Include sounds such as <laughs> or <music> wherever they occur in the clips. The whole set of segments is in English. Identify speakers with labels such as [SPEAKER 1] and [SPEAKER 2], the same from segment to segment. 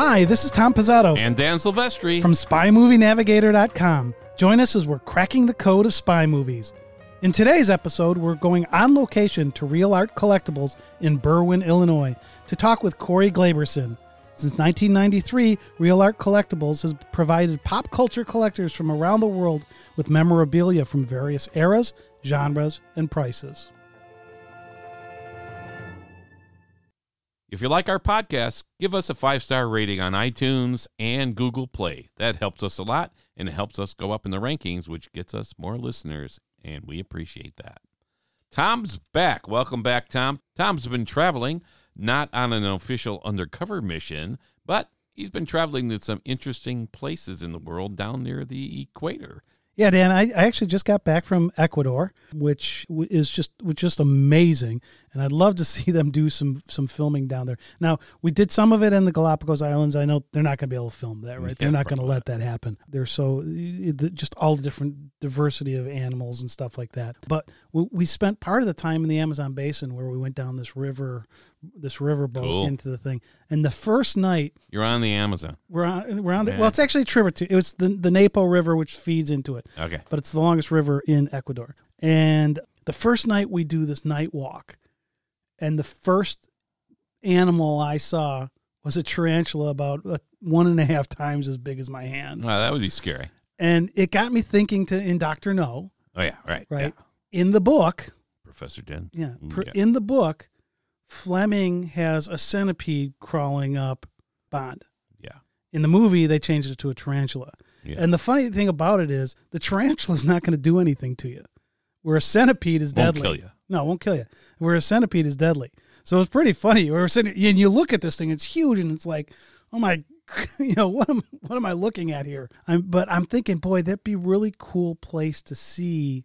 [SPEAKER 1] Hi, this is Tom Pizzato
[SPEAKER 2] And Dan Silvestri.
[SPEAKER 1] from SpyMovieNavigator.com. Join us as we're cracking the code of spy movies. In today's episode, we're going on location to Reel Art Collectibles in Berwyn, Illinois, to talk with Corey Glaberson. Since 1993, Reel Art Collectibles has provided pop culture collectors from around the world with memorabilia from various eras, genres, and prices.
[SPEAKER 2] If you like our podcast, give us a five star rating on iTunes and Google Play. That helps us a lot and it helps us go up in the rankings, which gets us more listeners, and we appreciate that. Tom's back. Welcome back, Tom. Tom's been traveling, not on an official undercover mission, but he's been traveling to some interesting places in the world down near the equator.
[SPEAKER 1] Yeah, Dan, I, I actually just got back from Ecuador, which is just was just amazing, and I'd love to <laughs> see them do some some filming down there. Now, we did some of it in the Galapagos Islands. I know they're not going to be able to film that, right? they're not going to let that happen. They're so just all the different diversity of animals and stuff like that. But we, we spent part of the time in the Amazon basin where we went down this river, this river boat
[SPEAKER 2] Cool.
[SPEAKER 1] into the thing. And the first night
[SPEAKER 2] You're on the Amazon.
[SPEAKER 1] we're on we're on the
[SPEAKER 2] Yeah.
[SPEAKER 1] well, it's actually a tributary. It was the the Napo River which feeds into it
[SPEAKER 2] Okay.
[SPEAKER 1] but it's the longest river in Ecuador. And the first night we do this night walk, and the first animal I saw was a tarantula about uh, one and a half times as big as my hand.
[SPEAKER 2] Wow, that would be scary.
[SPEAKER 1] And it got me thinking to in Doctor No,
[SPEAKER 2] Oh, yeah, right.
[SPEAKER 1] right?
[SPEAKER 2] yeah.
[SPEAKER 1] In the book,
[SPEAKER 2] Professor Dent.
[SPEAKER 1] yeah,
[SPEAKER 2] Mm, yeah.
[SPEAKER 1] in the book, Fleming has a centipede crawling up Bond.
[SPEAKER 2] Yeah.
[SPEAKER 1] In the movie, they changed it to a tarantula.
[SPEAKER 2] Yeah.
[SPEAKER 1] And the funny thing about it is, the tarantula is <laughs> not going to do anything to you, where a centipede is
[SPEAKER 2] Won't
[SPEAKER 1] deadly.
[SPEAKER 2] kill you.
[SPEAKER 1] No, it won't kill you. Where a centipede is deadly. So it's pretty funny. And you look at this thing; it's huge, and it's like, oh my, <laughs> you know, what am what am I looking at here? I'm, but I'm thinking, boy, that'd be a really cool place to see,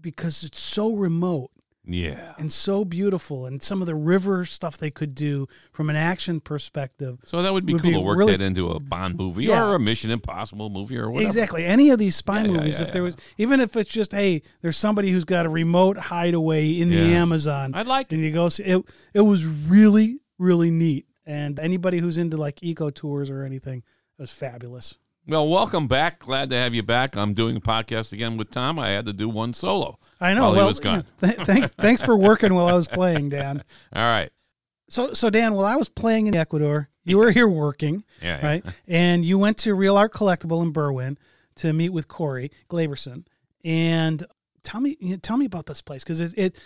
[SPEAKER 1] because it's so remote
[SPEAKER 2] Yeah.
[SPEAKER 1] and so beautiful, and some of the river stuff they could do from an action perspective.
[SPEAKER 2] So that would be
[SPEAKER 1] Would
[SPEAKER 2] cool
[SPEAKER 1] be
[SPEAKER 2] to work
[SPEAKER 1] really-
[SPEAKER 2] that into a Bond movie
[SPEAKER 1] Yeah.
[SPEAKER 2] or a Mission Impossible movie or whatever.
[SPEAKER 1] Exactly. Any of these spy
[SPEAKER 2] Yeah,
[SPEAKER 1] movies,
[SPEAKER 2] yeah,
[SPEAKER 1] if there was, even if it's just, hey, there's somebody who's got a remote hideaway in the Amazon,
[SPEAKER 2] I'd like
[SPEAKER 1] and you go see it. It was really, really neat. And anybody who's into like eco tours or anything, it was fabulous.
[SPEAKER 2] Well, welcome back. Glad to have you back. I'm doing a podcast again with Tom. I had to do one solo.
[SPEAKER 1] I know.
[SPEAKER 2] While he
[SPEAKER 1] well,
[SPEAKER 2] was gone. <laughs>
[SPEAKER 1] th- thanks, thanks for working while I was playing, Dan. <laughs>
[SPEAKER 2] All right.
[SPEAKER 1] So, so Dan, while I was playing in Ecuador, you were here working, <laughs>
[SPEAKER 2] Yeah. yeah.
[SPEAKER 1] right? And you went to Reel Art Collectible in Berwyn to meet with Corey Glaberson. And tell me, you know, tell me about this place because it, it.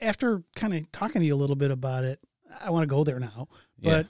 [SPEAKER 1] After kind of talking to you a little bit about it, I want to go there now.
[SPEAKER 2] Yeah.
[SPEAKER 1] But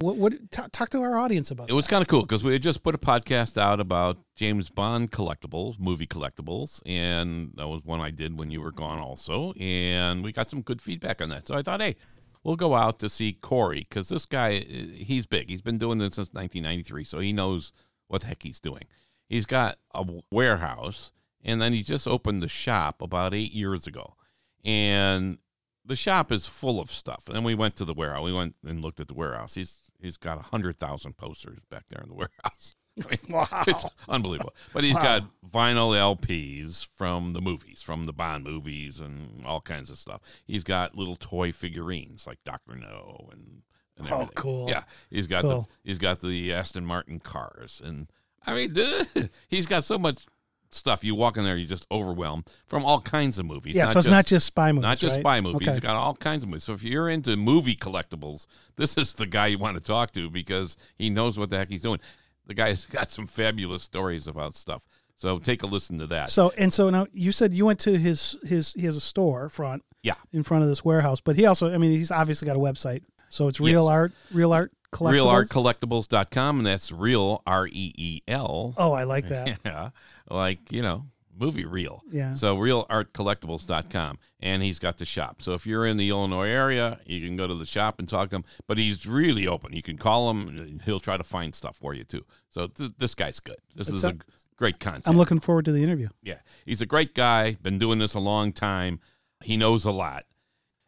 [SPEAKER 1] what? What? Talk, talk to our audience about
[SPEAKER 2] It was kind of cool because we had just put a podcast out about James Bond collectibles, movie collectibles, and that was one I did when you were gone also, and we got some good feedback on that. So I thought, hey, we'll go out to see Corey because this guy, uh, he's big. He's been doing this since 1993, so he knows what the heck he's doing. He's got a warehouse, and then he just opened the shop about eight years ago, and the shop is full of stuff. And then we went to the warehouse. We went and looked at the warehouse. He's he's got a hundred thousand posters back there in the warehouse. <laughs> I mean,
[SPEAKER 1] Wow.
[SPEAKER 2] It's unbelievable. But he's
[SPEAKER 1] Wow.
[SPEAKER 2] got vinyl LPs from the movies, from the Bond movies, and all kinds of stuff. He's got little toy figurines like Doctor No and. and
[SPEAKER 1] Oh,
[SPEAKER 2] everything.
[SPEAKER 1] cool.
[SPEAKER 2] Yeah, he's got
[SPEAKER 1] Cool.
[SPEAKER 2] the he's got the Aston Martin cars, and I mean, <laughs> he's got so much stuff. You walk in there, you're just overwhelmed from all kinds of movies.
[SPEAKER 1] yeah. So it's not just spy movies,
[SPEAKER 2] Not just
[SPEAKER 1] right?
[SPEAKER 2] spy movies.
[SPEAKER 1] Okay.
[SPEAKER 2] He's got all kinds of movies. So if you're into movie collectibles, this is the guy you want to talk to because he knows what the heck he's doing. The guy's <laughs> got some fabulous stories about stuff. So take a listen to that.
[SPEAKER 1] So and so now you said you went to his his he has a store front
[SPEAKER 2] Yeah.
[SPEAKER 1] in front of this warehouse, but he also I mean he's obviously got a website. So it's real
[SPEAKER 2] Yes.
[SPEAKER 1] art real art collectibles.
[SPEAKER 2] ReelArtCollectibles.com, and that's reel, R E E L.
[SPEAKER 1] Oh, I like that. <laughs>
[SPEAKER 2] Yeah. Like, you know, movie reel.
[SPEAKER 1] Yeah.
[SPEAKER 2] So reelartcollectibles.com and he's got the shop. So if you're in the Illinois area, you can go to the shop and talk to him, but he's really open. You can call him and he'll try to find stuff for you too. So th- this guy's good. This
[SPEAKER 1] That's
[SPEAKER 2] is
[SPEAKER 1] a-
[SPEAKER 2] a great content.
[SPEAKER 1] I'm looking forward to the interview.
[SPEAKER 2] yeah. He's a great guy, been doing this a long time. He knows a lot.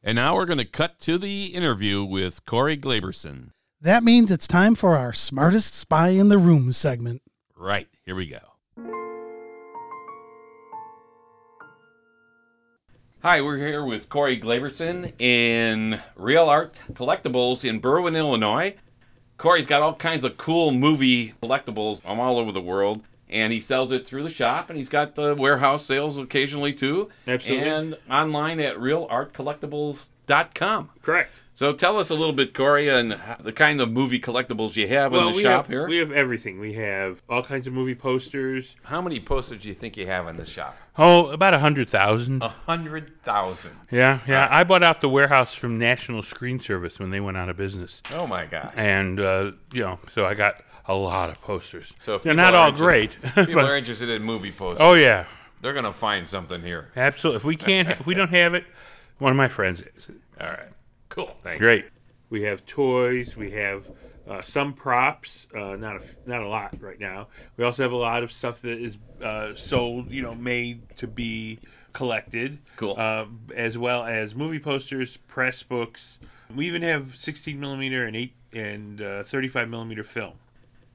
[SPEAKER 2] And now we're going to cut to the interview with Corey Glaberson.
[SPEAKER 1] That means it's time for our smartest spy in the room segment.
[SPEAKER 2] Right. Here we go. Hi, we're here with Corey Glaberson in Reel Art Collectibles in Berwyn, Illinois. Corey's got all kinds of cool movie collectibles from all over the world, and he sells it through the shop, and he's got the warehouse sales occasionally too.
[SPEAKER 3] Absolutely.
[SPEAKER 2] And online at reelartcollectibles.com.
[SPEAKER 3] Correct.
[SPEAKER 2] So tell us a little bit, Corey, and the kind of movie collectibles you have in the
[SPEAKER 3] we
[SPEAKER 2] shop
[SPEAKER 3] have,
[SPEAKER 2] here.
[SPEAKER 3] we have everything. We have all kinds of movie posters.
[SPEAKER 2] How many posters do you think you have in the shop?
[SPEAKER 3] Oh, about a hundred thousand.
[SPEAKER 2] A hundred thousand.
[SPEAKER 3] Yeah, yeah. I bought out the warehouse from National Screen Service when they went out of business,
[SPEAKER 2] Oh my gosh!
[SPEAKER 3] and uh, you know, so I got a lot of posters.
[SPEAKER 2] So if
[SPEAKER 3] they're not all great, <laughs>
[SPEAKER 2] People
[SPEAKER 3] but-
[SPEAKER 2] are interested in movie posters.
[SPEAKER 3] oh yeah,
[SPEAKER 2] They're gonna find something here.
[SPEAKER 3] absolutely. If we can't, if we don't have it, one of my friends is.
[SPEAKER 2] All right. Cool. Thanks.
[SPEAKER 3] Great. We have toys. We have uh, some props. Uh, not a not a lot right now. We also have a lot of stuff that is uh, sold. You know, made to be collected.
[SPEAKER 2] Cool.
[SPEAKER 3] Uh, as well as movie posters, press books. We even have 16 millimeter and eight and uh, 35 millimeter film.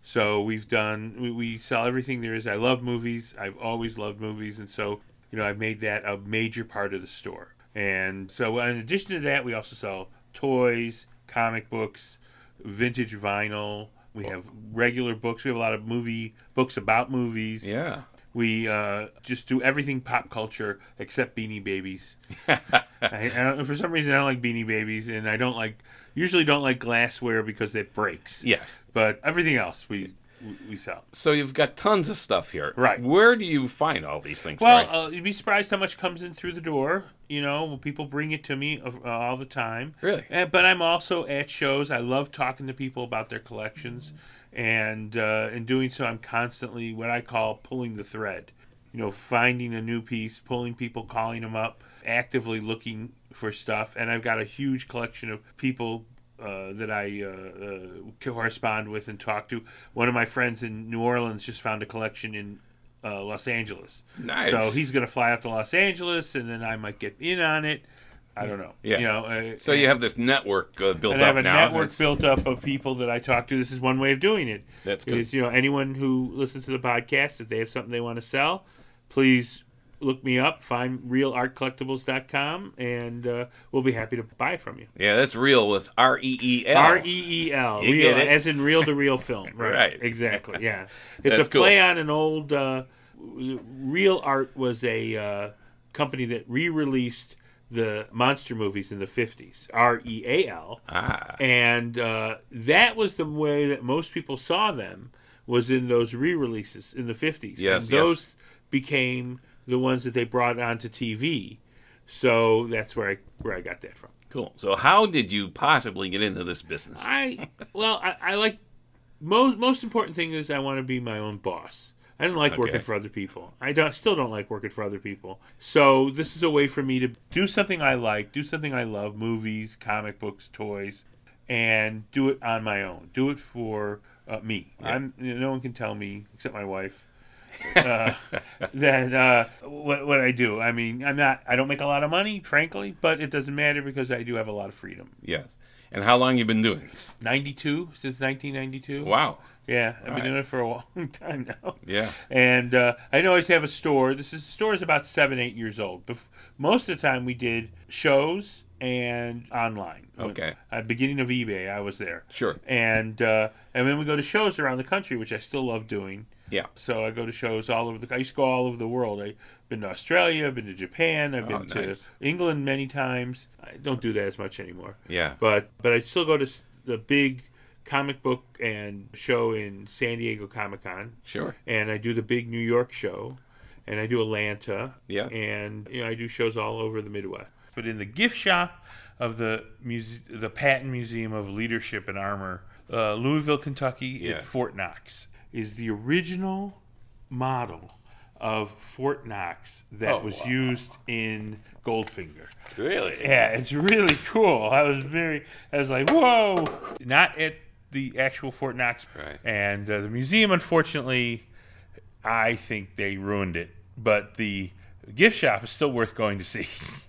[SPEAKER 3] So we've done. We, we sell everything there is. I love movies. I've always loved movies, and so you know I've made that a major part of the store. And so in addition to that, we also sell toys, comic books, vintage vinyl. We have regular books. We have a lot of movie books about movies.
[SPEAKER 2] Yeah.
[SPEAKER 3] We uh, just do everything pop culture except Beanie Babies. <laughs> I, I for some reason, I don't like Beanie Babies, and I don't like usually don't like glassware because it breaks.
[SPEAKER 2] Yeah.
[SPEAKER 3] But everything else we we, sell.
[SPEAKER 2] So you've got tons of stuff here.
[SPEAKER 3] Right.
[SPEAKER 2] Where do you find all these things?
[SPEAKER 3] Well, uh, you'd be surprised how much comes in through the door. You know, people bring it to me uh, all the time.
[SPEAKER 2] Really?
[SPEAKER 3] And, but I'm also at shows. I love talking to people about their collections, and uh, in doing so, I'm constantly what I call pulling the thread. You know, finding a new piece, pulling people, calling them up, actively looking for stuff. And I've got a huge collection of people uh, that I uh, uh, correspond with and talk to. One of my friends in New Orleans just found a collection in uh, Los Angeles.
[SPEAKER 2] Nice.
[SPEAKER 3] So he's going to fly out to Los Angeles, and then I might get in on it. I don't know.
[SPEAKER 2] Yeah.
[SPEAKER 3] You know. Uh,
[SPEAKER 2] so you have this network uh, built
[SPEAKER 3] and I
[SPEAKER 2] up
[SPEAKER 3] have a
[SPEAKER 2] now.
[SPEAKER 3] network
[SPEAKER 2] That's-
[SPEAKER 3] built up of people that I talk to. This is one way of doing it.
[SPEAKER 2] That's good.
[SPEAKER 3] Is you know anyone who listens to the podcast, if they have something they want to sell, please look me up. Find reelartcollectibles.com, and uh, we'll be happy to buy it from you.
[SPEAKER 2] Yeah, that's reel with R E E L.
[SPEAKER 3] R E E L,
[SPEAKER 2] You
[SPEAKER 3] real,
[SPEAKER 2] get it?
[SPEAKER 3] as in reel to reel film. <laughs> Right.
[SPEAKER 2] Right.
[SPEAKER 3] Exactly. <laughs> Yeah. It's
[SPEAKER 2] That's
[SPEAKER 3] a play
[SPEAKER 2] cool.
[SPEAKER 3] on an old. Uh, Real Art was a uh, company that re-released the monster movies in the fifties. R E A L.
[SPEAKER 2] Ah.
[SPEAKER 3] And uh, that was the way that most people saw them was in those re-releases in the fifties.
[SPEAKER 2] Yes,
[SPEAKER 3] and
[SPEAKER 2] yes.
[SPEAKER 3] those became the ones that they brought onto TV. So that's where I where I got that from.
[SPEAKER 2] Cool. So how did you possibly get into this business?
[SPEAKER 3] I well, I, I like most most important thing is I want to be my own boss. I don't like
[SPEAKER 2] Okay.
[SPEAKER 3] working for other people. I don't, still don't like working for other people. So this is a way for me to do something I like, do something I love, movies, comic books, toys, and do it on my own. Do it for uh, me. I'm you know, no one can tell me except my wife. <laughs> uh, that uh, what what I do. I mean, I'm not. I don't make a lot of money, frankly, but it doesn't matter because I do have a lot of freedom.
[SPEAKER 2] yes. And how long you been doing this?
[SPEAKER 3] 92 since 1992.
[SPEAKER 2] Wow.
[SPEAKER 3] Yeah, I've
[SPEAKER 2] Right.
[SPEAKER 3] been doing it for a long <laughs> time now.
[SPEAKER 2] Yeah.
[SPEAKER 3] And uh, I know I always have a store. This is, the store is about seven, eight years old. Bef- most of the time we did shows and online.
[SPEAKER 2] Okay.
[SPEAKER 3] At the beginning of eBay, I was there.
[SPEAKER 2] Sure.
[SPEAKER 3] And uh, and then we go to shows around the country, which I still love doing.
[SPEAKER 2] Yeah.
[SPEAKER 3] So I go to shows all over the. I used to go all over the world. I've been to Australia. I've been to Japan. I've
[SPEAKER 2] Oh,
[SPEAKER 3] been
[SPEAKER 2] nice.
[SPEAKER 3] to England many times. I don't do that as much anymore
[SPEAKER 2] Yeah.
[SPEAKER 3] but but I still go to the big comic book and show in San Diego Comic Con,
[SPEAKER 2] Sure.
[SPEAKER 3] and I do the big New York show, and I do Atlanta,
[SPEAKER 2] Yeah.
[SPEAKER 3] and you know I do shows all over the Midwest. But in the gift shop of the muse- the Patton Museum of Leadership and Armor, uh, Louisville, Kentucky,
[SPEAKER 2] Yeah.
[SPEAKER 3] at Fort Knox, is the original model of Fort Knox that
[SPEAKER 2] Oh,
[SPEAKER 3] was
[SPEAKER 2] wow.
[SPEAKER 3] used in Goldfinger.
[SPEAKER 2] Really?
[SPEAKER 3] Yeah, it's really cool. I was very, I was like, whoa! Not at the actual Fort Knox,
[SPEAKER 2] Right.
[SPEAKER 3] And uh, the museum, unfortunately, I think they ruined it. But the gift shop is still worth going to see. <laughs>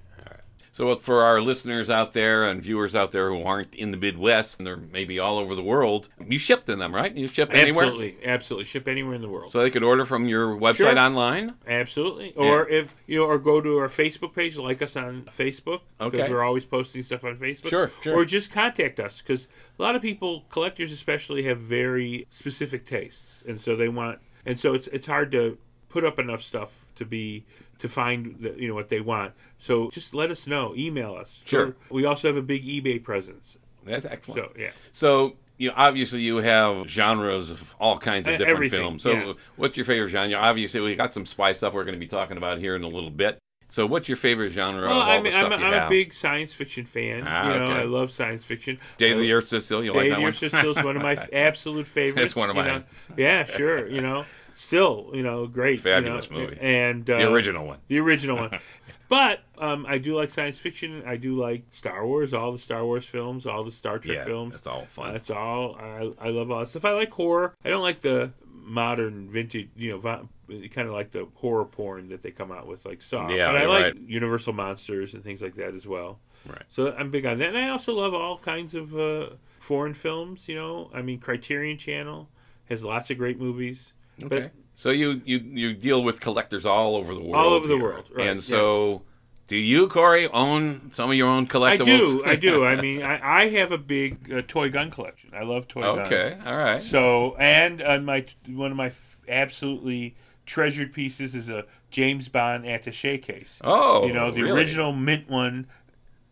[SPEAKER 2] So for our listeners out there and viewers out there who aren't in the Midwest and they're maybe all over the world, you ship to them, right? You ship anywhere,
[SPEAKER 3] Absolutely, absolutely. Ship anywhere in the world.
[SPEAKER 2] so they could order from your website
[SPEAKER 3] Sure.
[SPEAKER 2] online.
[SPEAKER 3] Absolutely. Or if you know, or go to our Facebook page, like us on Facebook,
[SPEAKER 2] Okay.
[SPEAKER 3] because we're always posting stuff on Facebook.
[SPEAKER 2] Sure, sure.
[SPEAKER 3] Or just contact us because a lot of people, collectors especially, have very specific tastes, and so they want, and so it's it's hard to put up enough stuff to be to find the, you know what they want. So just let us know. Email us.
[SPEAKER 2] Sure.
[SPEAKER 3] We also have a big eBay presence.
[SPEAKER 2] That's excellent.
[SPEAKER 3] So yeah.
[SPEAKER 2] So you know, obviously you have genres of all kinds of
[SPEAKER 3] Uh,
[SPEAKER 2] different
[SPEAKER 3] everything,
[SPEAKER 2] films. So
[SPEAKER 3] yeah.
[SPEAKER 2] what's your favorite genre? Obviously we got some spy stuff we're going to be talking about here in a little bit. So what's your favorite genre
[SPEAKER 3] Well, I'm, I'm,
[SPEAKER 2] you
[SPEAKER 3] I'm a big science fiction fan.
[SPEAKER 2] Ah,
[SPEAKER 3] you know,
[SPEAKER 2] okay.
[SPEAKER 3] I love science fiction.
[SPEAKER 2] Day of the Earth Stood Still. You
[SPEAKER 3] Day
[SPEAKER 2] like
[SPEAKER 3] of the? Earth Still is one of my <laughs> absolute favorites.
[SPEAKER 2] It's one of
[SPEAKER 3] you
[SPEAKER 2] mine.
[SPEAKER 3] know. Yeah, sure. You know, still, you know, great. you
[SPEAKER 2] Fabulous
[SPEAKER 3] know,
[SPEAKER 2] movie.
[SPEAKER 3] And uh,
[SPEAKER 2] the original one.
[SPEAKER 3] The original one. <laughs> But um, I do like science fiction. I do like Star Wars, all the Star Wars films, all the Star Trek
[SPEAKER 2] Yeah,
[SPEAKER 3] films.
[SPEAKER 2] that's all fun.
[SPEAKER 3] That's all. I, I love all that stuff. I like horror. I don't like the modern vintage, you know, kind of like the horror porn that they come out with, like Saw.
[SPEAKER 2] Yeah,
[SPEAKER 3] but I like
[SPEAKER 2] right.
[SPEAKER 3] Universal monsters and things like that as well.
[SPEAKER 2] Right.
[SPEAKER 3] So I'm big on that, and I also love all kinds of uh, foreign films. You know, I mean, Criterion Channel has lots of great movies.
[SPEAKER 2] Okay. so you, you you deal with collectors all over the world.
[SPEAKER 3] All over the world, right,
[SPEAKER 2] And so, do you, Corey, own some of your own collectibles?
[SPEAKER 3] I do, I do. <laughs> I mean, I, I have a big uh, toy gun collection. I love toy guns.
[SPEAKER 2] okay. All right.
[SPEAKER 3] So, and uh, my one of my f- absolutely treasured pieces is a James Bond attaché case.
[SPEAKER 2] Oh,
[SPEAKER 3] you know the
[SPEAKER 2] really?
[SPEAKER 3] original mint one,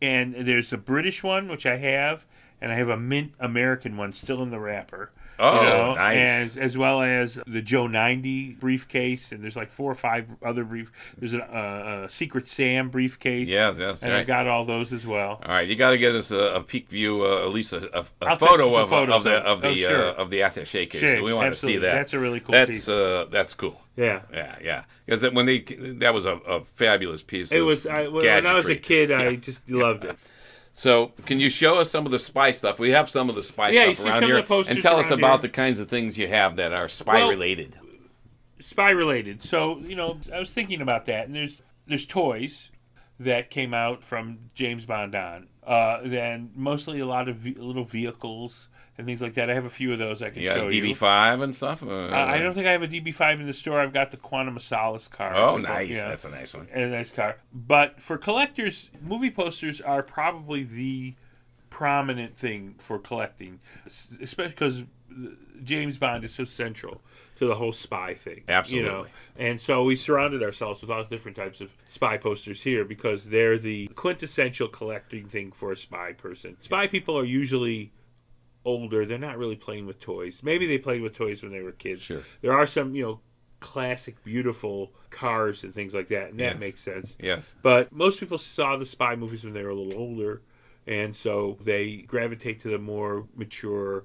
[SPEAKER 3] and there's a British one which I have, and I have a mint American one still in the wrapper.
[SPEAKER 2] Oh,
[SPEAKER 3] you know,
[SPEAKER 2] nice.
[SPEAKER 3] And as well as the Joe 90 briefcase, and there's like four or five other brief. There's a, uh, a Secret Sam briefcase.
[SPEAKER 2] Yeah, yes,
[SPEAKER 3] and
[SPEAKER 2] right.
[SPEAKER 3] I've got all those as well.
[SPEAKER 2] All right, you got to get us a, a peek view, uh, at least a, a, a photo of,
[SPEAKER 3] photos
[SPEAKER 2] of the
[SPEAKER 3] of
[SPEAKER 2] the
[SPEAKER 3] Oh, sure.
[SPEAKER 2] uh, of the attaché case.
[SPEAKER 3] Sure,
[SPEAKER 2] we want to see that.
[SPEAKER 3] That's a really cool
[SPEAKER 2] that's,
[SPEAKER 3] piece.
[SPEAKER 2] Uh, that's cool.
[SPEAKER 3] Yeah.
[SPEAKER 2] Yeah, yeah. Because when they that was a, a fabulous piece.
[SPEAKER 3] It was I, when I was a kid. I just loved it.
[SPEAKER 2] So, can you show us some of the spy stuff? We have some of the spy
[SPEAKER 3] Yeah,
[SPEAKER 2] stuff around here, and tell us about
[SPEAKER 3] here.
[SPEAKER 2] the kinds of things you have that are spy
[SPEAKER 3] Well,
[SPEAKER 2] related.
[SPEAKER 3] spy related. So you know, I was thinking about that, and there's there's toys that came out from James Bond on. Uh, then mostly a lot of ve- little vehicles and things like that. I have a few of those I can
[SPEAKER 2] You
[SPEAKER 3] show you.
[SPEAKER 2] Yeah, DB5 and stuff. Uh,
[SPEAKER 3] Uh, I don't think I have a DB5 in the store. I've got the Quantum of Solace car.
[SPEAKER 2] Oh, nice.
[SPEAKER 3] yeah.
[SPEAKER 2] That's a nice one.
[SPEAKER 3] and a nice car. But for collectors, movie posters are probably the prominent thing for collecting, especially because James Bond is so central to the whole spy thing. You know?
[SPEAKER 2] Absolutely.
[SPEAKER 3] And so we surrounded ourselves with all different types of spy posters here because they're the quintessential collecting thing for a spy person. Spy people are usually older. They're not really playing with toys. Maybe they played with toys when they were kids.
[SPEAKER 2] Sure.
[SPEAKER 3] There are some, you know, classic, beautiful cars and things like that, and that makes sense.
[SPEAKER 2] Yes.
[SPEAKER 3] But most people saw the spy movies when they were a little older, and so they gravitate to the more mature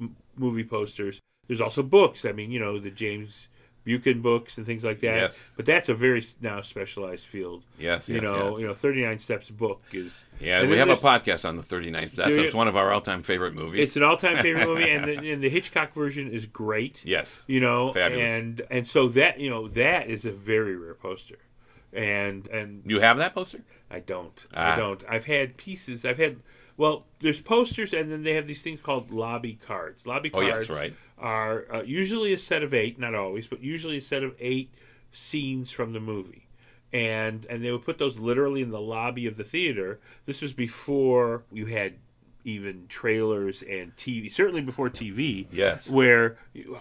[SPEAKER 3] m- movie posters. There's also books. I mean, you know, the James Buchan books and things like that.
[SPEAKER 2] Yes.
[SPEAKER 3] But that's a very now specialized field.
[SPEAKER 2] Yes.
[SPEAKER 3] You
[SPEAKER 2] yes,
[SPEAKER 3] know,
[SPEAKER 2] yes.
[SPEAKER 3] you know, 39 Steps book is.
[SPEAKER 2] Yeah, we have a podcast on the 39th Steps.
[SPEAKER 3] Do you?
[SPEAKER 2] It's one of our all-time favorite movies.
[SPEAKER 3] It's an all-time favorite movie, and <laughs> the, and the Hitchcock version is great.
[SPEAKER 2] yes.
[SPEAKER 3] you know
[SPEAKER 2] Fabulous.
[SPEAKER 3] and and so that you know that is a very rare poster and and
[SPEAKER 2] You have that poster?
[SPEAKER 3] i don't
[SPEAKER 2] Ah.
[SPEAKER 3] i don't i've had pieces i've had well there's posters and then they have these things called lobby cards lobby
[SPEAKER 2] Oh,
[SPEAKER 3] cards
[SPEAKER 2] yes, right.
[SPEAKER 3] Are uh, usually a set of eight not always but usually a set of eight scenes from the movie and and they would put those literally in the lobby of the theater this was before you had even trailers and TV, certainly before TV
[SPEAKER 2] Yes.
[SPEAKER 3] where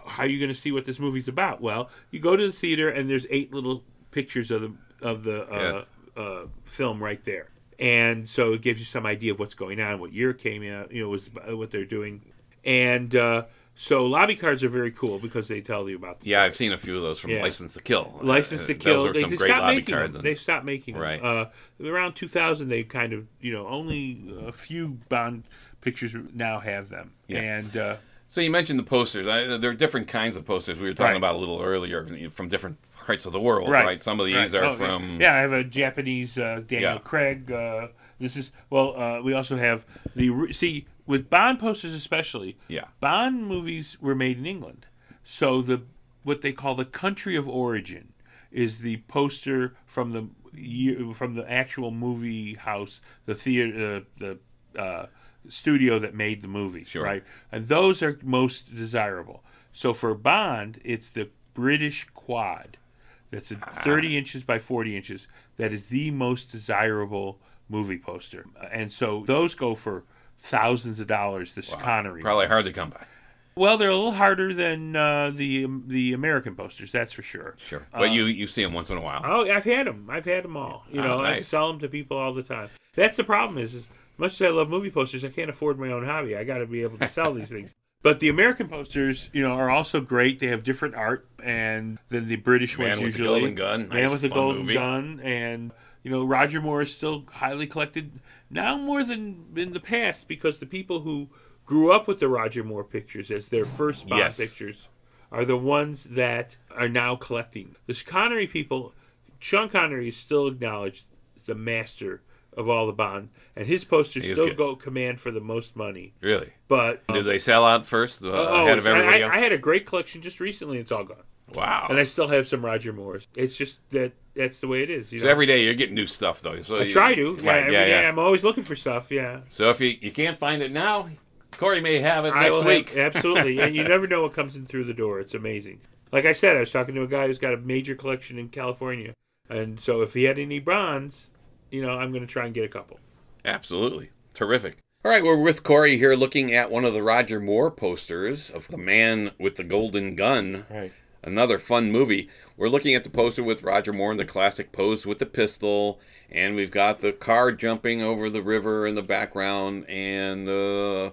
[SPEAKER 3] how are you going to see what this movie's about? Well, you go to the theater and there's eight little pictures of the of the uh,
[SPEAKER 2] Yes.
[SPEAKER 3] uh, film right there, and so it gives you some idea of what's going on, what year came out, you know, was what they're doing, and uh, so lobby cards are very cool because they tell you about the
[SPEAKER 2] Yeah, I've seen a few of those from
[SPEAKER 3] Yeah.
[SPEAKER 2] License to Kill.
[SPEAKER 3] License to
[SPEAKER 2] Uh,
[SPEAKER 3] Kill.
[SPEAKER 2] Those are
[SPEAKER 3] They,
[SPEAKER 2] some
[SPEAKER 3] they
[SPEAKER 2] great
[SPEAKER 3] stopped
[SPEAKER 2] lobby
[SPEAKER 3] making
[SPEAKER 2] cards.
[SPEAKER 3] them.
[SPEAKER 2] and-
[SPEAKER 3] They stopped making
[SPEAKER 2] Right.
[SPEAKER 3] them. Uh, around 2000, they kind of, you know, only a few Bond pictures now have them.
[SPEAKER 2] Yeah.
[SPEAKER 3] And uh,
[SPEAKER 2] So you mentioned the posters. I, there are different kinds of posters we were talking
[SPEAKER 3] Right.
[SPEAKER 2] about a little earlier from different parts of the world, right? Some of these
[SPEAKER 3] right.
[SPEAKER 2] are
[SPEAKER 3] Oh,
[SPEAKER 2] from
[SPEAKER 3] Yeah, I have a Japanese uh, Daniel
[SPEAKER 2] Yeah.
[SPEAKER 3] Craig. Uh, this is well. Uh, we also have the see with Bond posters especially.
[SPEAKER 2] Yeah.
[SPEAKER 3] Bond movies were made in England, so the what they call the country of origin is the poster from the you, from the actual movie house, the theater, uh, the uh, studio that made the movie,
[SPEAKER 2] Sure.
[SPEAKER 3] right? And those are most desirable. So for Bond, it's the British Quad. That's a 30 inches by 40 inches. That is the most desirable movie poster. And so those go for thousands of dollars. The Connery.
[SPEAKER 2] Probably hard to come by.
[SPEAKER 3] Well, they're a little harder than uh, the um, the American posters, that's for sure.
[SPEAKER 2] Sure. But you um, you see them once in a while.
[SPEAKER 3] Oh, I've had them. I've had them all. You
[SPEAKER 2] Oh,
[SPEAKER 3] know, I sell them to people all the time. That's the problem. Is, is much as I love movie posters, I can't afford my own hobby. I got to be able to sell these things. <laughs> But the American posters, you know, are also great. They have different art, and than the British
[SPEAKER 2] Man
[SPEAKER 3] ones
[SPEAKER 2] with the
[SPEAKER 3] usually.
[SPEAKER 2] Golden Gun.
[SPEAKER 3] Man
[SPEAKER 2] Nice,
[SPEAKER 3] with the golden
[SPEAKER 2] movie.
[SPEAKER 3] gun, and you know, Roger Moore is still highly collected now more than in the past because the people who grew up with the Roger Moore pictures as their first Bond
[SPEAKER 2] Yes.
[SPEAKER 3] pictures are the ones that are now collecting. The Connery people, Sean Connery is still acknowledged the master of all the Bond, and his posters still
[SPEAKER 2] good.
[SPEAKER 3] go command for the most money.
[SPEAKER 2] Really?
[SPEAKER 3] But
[SPEAKER 2] Did they sell out first uh,
[SPEAKER 3] oh,
[SPEAKER 2] ahead of everybody
[SPEAKER 3] I,
[SPEAKER 2] else?
[SPEAKER 3] I had a great collection just recently. It's all gone,
[SPEAKER 2] wow.
[SPEAKER 3] and I still have some Roger Moores. It's just that that's the way it is. You
[SPEAKER 2] so
[SPEAKER 3] know?
[SPEAKER 2] every day you're getting new stuff though. So
[SPEAKER 3] I
[SPEAKER 2] you-
[SPEAKER 3] try to. Yeah,
[SPEAKER 2] Right,
[SPEAKER 3] every
[SPEAKER 2] yeah,
[SPEAKER 3] day
[SPEAKER 2] yeah.
[SPEAKER 3] I'm always looking for stuff. Yeah.
[SPEAKER 2] So if you, you can't find it now, Corey may have it
[SPEAKER 3] I will
[SPEAKER 2] next
[SPEAKER 3] have-
[SPEAKER 2] week.
[SPEAKER 3] absolutely. and you <laughs> never know what comes in through the door. It's amazing. Like I said, I was talking to a guy who's got a major collection in California. And so if he had any bronze, you know, I'm going to try and get a couple.
[SPEAKER 2] Absolutely. Terrific. All right, we're with Corey here looking at one of the Roger Moore posters of The Man with the Golden Gun.
[SPEAKER 3] Right.
[SPEAKER 2] Another fun movie. We're looking at the poster with Roger Moore in the classic pose with the pistol, and we've got the car jumping over the river in the background, and uh,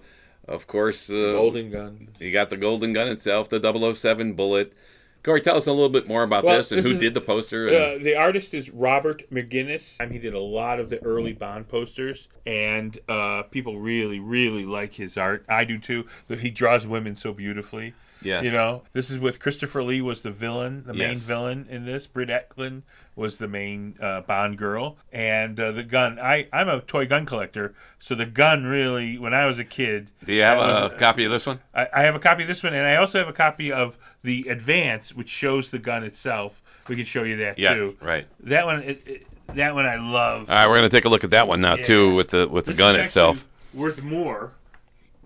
[SPEAKER 2] of course, uh, golden
[SPEAKER 3] gun.
[SPEAKER 2] you got the Golden Gun itself, the 007 bullet. Corey, tell us a little bit more about
[SPEAKER 3] Well,
[SPEAKER 2] this and
[SPEAKER 3] this
[SPEAKER 2] who
[SPEAKER 3] is-
[SPEAKER 2] did the poster. And,
[SPEAKER 3] Uh, the artist is Robert McGinnis. I mean, he did a lot of the early Bond posters, and uh, people really, really like his art. I do too. He draws women so beautifully.
[SPEAKER 2] Yes.
[SPEAKER 3] You know, this is with Christopher Lee was the villain, the main
[SPEAKER 2] Yes.
[SPEAKER 3] villain in this. Britt Ekland was the main uh, Bond girl, and uh, the gun. I I'm a toy gun collector, so the gun really. When I was a kid,
[SPEAKER 2] do you have a copy of this one?
[SPEAKER 3] I, I have a copy of this one, and I also have a copy of the Advance, which shows the gun itself. We can show you that
[SPEAKER 2] Yeah,
[SPEAKER 3] too.
[SPEAKER 2] right.
[SPEAKER 3] That one, it, it, that one I love.
[SPEAKER 2] All right, we're going to take a look at that one now too, with the with the
[SPEAKER 3] This
[SPEAKER 2] gun
[SPEAKER 3] is
[SPEAKER 2] itself.
[SPEAKER 3] worth more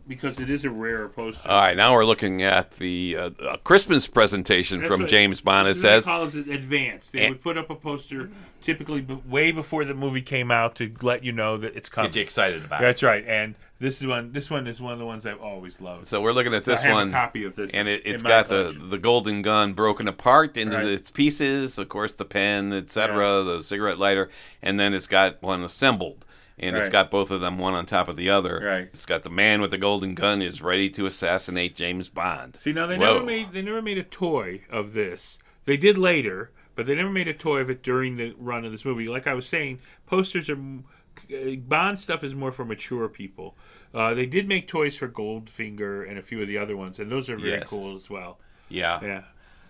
[SPEAKER 3] because it is a rare poster.
[SPEAKER 2] All right, now we're looking at the uh, uh, Christmas presentation
[SPEAKER 3] That's
[SPEAKER 2] from
[SPEAKER 3] what-
[SPEAKER 2] James Bond. It
[SPEAKER 3] what they
[SPEAKER 2] says,
[SPEAKER 3] call it advance. They
[SPEAKER 2] And-
[SPEAKER 3] would put up a poster typically b- way before the movie came out to let you know that it's coming.
[SPEAKER 2] "Get you excited about it."
[SPEAKER 3] That's right. And this is one. This one is one of the ones I've always loved.
[SPEAKER 2] So we're looking at this
[SPEAKER 3] I have
[SPEAKER 2] one,
[SPEAKER 3] a copy of this,
[SPEAKER 2] and it,
[SPEAKER 3] in
[SPEAKER 2] it's
[SPEAKER 3] my
[SPEAKER 2] got the
[SPEAKER 3] collection.
[SPEAKER 2] the golden gun broken apart into
[SPEAKER 3] Right.
[SPEAKER 2] its pieces. Of course, the pen, etc., the cigarette lighter, and then it's got one assembled. And it's got both of them one on top of the other.
[SPEAKER 3] Right.
[SPEAKER 2] It's got the man with the golden gun is ready to assassinate James Bond.
[SPEAKER 3] See now they
[SPEAKER 2] Whoa.
[SPEAKER 3] never made they never made a toy of this. They did later, but they never made a toy of it during the run of this movie. Like I was saying, posters are uh, Bond stuff is more for mature people. Uh, they did make toys for Goldfinger and a few of the other ones, and those are very
[SPEAKER 2] Yes.
[SPEAKER 3] cool as well.
[SPEAKER 2] Yeah.
[SPEAKER 3] Yeah.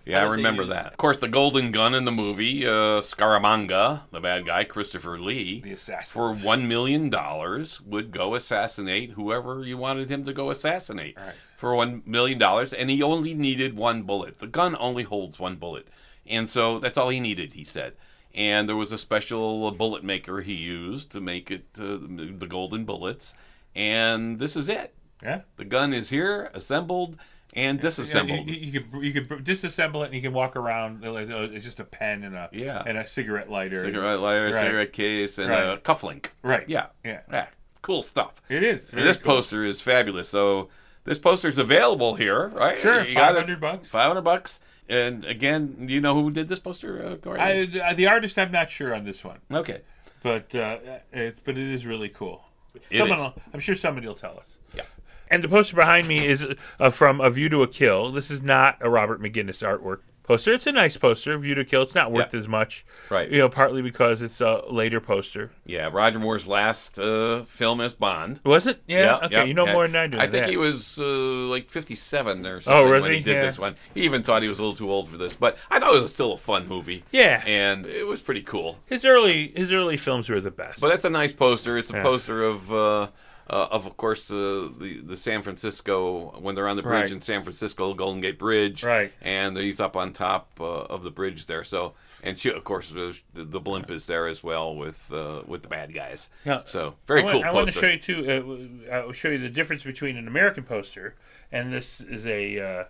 [SPEAKER 2] Yeah, I remember
[SPEAKER 3] use-
[SPEAKER 2] that. Of course, the golden gun in the movie, uh, Scaramanga, the bad guy, Christopher Lee,
[SPEAKER 3] The assassin.
[SPEAKER 2] for one million dollars would go assassinate whoever you wanted him to go assassinate
[SPEAKER 3] Right.
[SPEAKER 2] for one million dollars, and he only needed one bullet. The gun only holds one bullet, and so that's all he needed. He said. And there was a special bullet maker he used to make it uh, the golden bullets, and this is it.
[SPEAKER 3] Yeah.
[SPEAKER 2] The gun is here, assembled and
[SPEAKER 3] Yeah,
[SPEAKER 2] disassembled.
[SPEAKER 3] you, you, you could you could disassemble it and you can walk around. uh, It's just a pen and a
[SPEAKER 2] Yeah.
[SPEAKER 3] and a cigarette lighter.
[SPEAKER 2] cigarette lighter,
[SPEAKER 3] Right.
[SPEAKER 2] cigarette case, and a
[SPEAKER 3] Right.
[SPEAKER 2] cufflink.
[SPEAKER 3] Right.
[SPEAKER 2] Yeah,
[SPEAKER 3] Yeah.
[SPEAKER 2] yeah, cool stuff.
[SPEAKER 3] It is.
[SPEAKER 2] This
[SPEAKER 3] cool.
[SPEAKER 2] poster is fabulous. So this poster is available here, right?
[SPEAKER 3] Sure,
[SPEAKER 2] it.
[SPEAKER 3] 500 bucks.
[SPEAKER 2] Five hundred bucks. And again, do you know who did this poster, uh, Corey?
[SPEAKER 3] I, the artist, I'm not sure on this one.
[SPEAKER 2] okay.
[SPEAKER 3] but uh, it, but it is really cool.
[SPEAKER 2] It
[SPEAKER 3] Someone
[SPEAKER 2] is.
[SPEAKER 3] Will, I'm sure somebody will tell us.
[SPEAKER 2] Yeah.
[SPEAKER 3] And the poster behind me is uh, from A View to a Kill. This is not a Robert McGinnis artwork poster. It's a nice poster, View to Kill. It's not worth
[SPEAKER 2] Yeah.
[SPEAKER 3] as much,
[SPEAKER 2] Right.
[SPEAKER 3] You know, partly because it's a later poster.
[SPEAKER 2] Yeah, Roger Moore's last uh, film as Bond.
[SPEAKER 3] Was it? Yeah. okay,
[SPEAKER 2] yeah,
[SPEAKER 3] you know
[SPEAKER 2] yeah.
[SPEAKER 3] more than I do.
[SPEAKER 2] I think
[SPEAKER 3] that.
[SPEAKER 2] he was uh, like 57 or something
[SPEAKER 3] was
[SPEAKER 2] when he
[SPEAKER 3] he?
[SPEAKER 2] did
[SPEAKER 3] Yeah.
[SPEAKER 2] this one. He even thought he was a little too old for this, but I thought it was still a fun movie.
[SPEAKER 3] Yeah.
[SPEAKER 2] And it was pretty cool.
[SPEAKER 3] His early his early films were the best.
[SPEAKER 2] But that's a nice poster. It's a
[SPEAKER 3] Yeah.
[SPEAKER 2] poster of uh, uh, of, of course, the, the the San Francisco when they're on the bridge
[SPEAKER 3] Right.
[SPEAKER 2] in San Francisco, Golden Gate Bridge,
[SPEAKER 3] Right.
[SPEAKER 2] And he's up on top uh, of the bridge there. So, and she, of course, the, the blimp is there as well with uh, with the bad guys.
[SPEAKER 3] Yeah.
[SPEAKER 2] So very
[SPEAKER 3] I
[SPEAKER 2] cool
[SPEAKER 3] I want to show you too. Uh, I'll show you the difference between an American poster and this is a uh,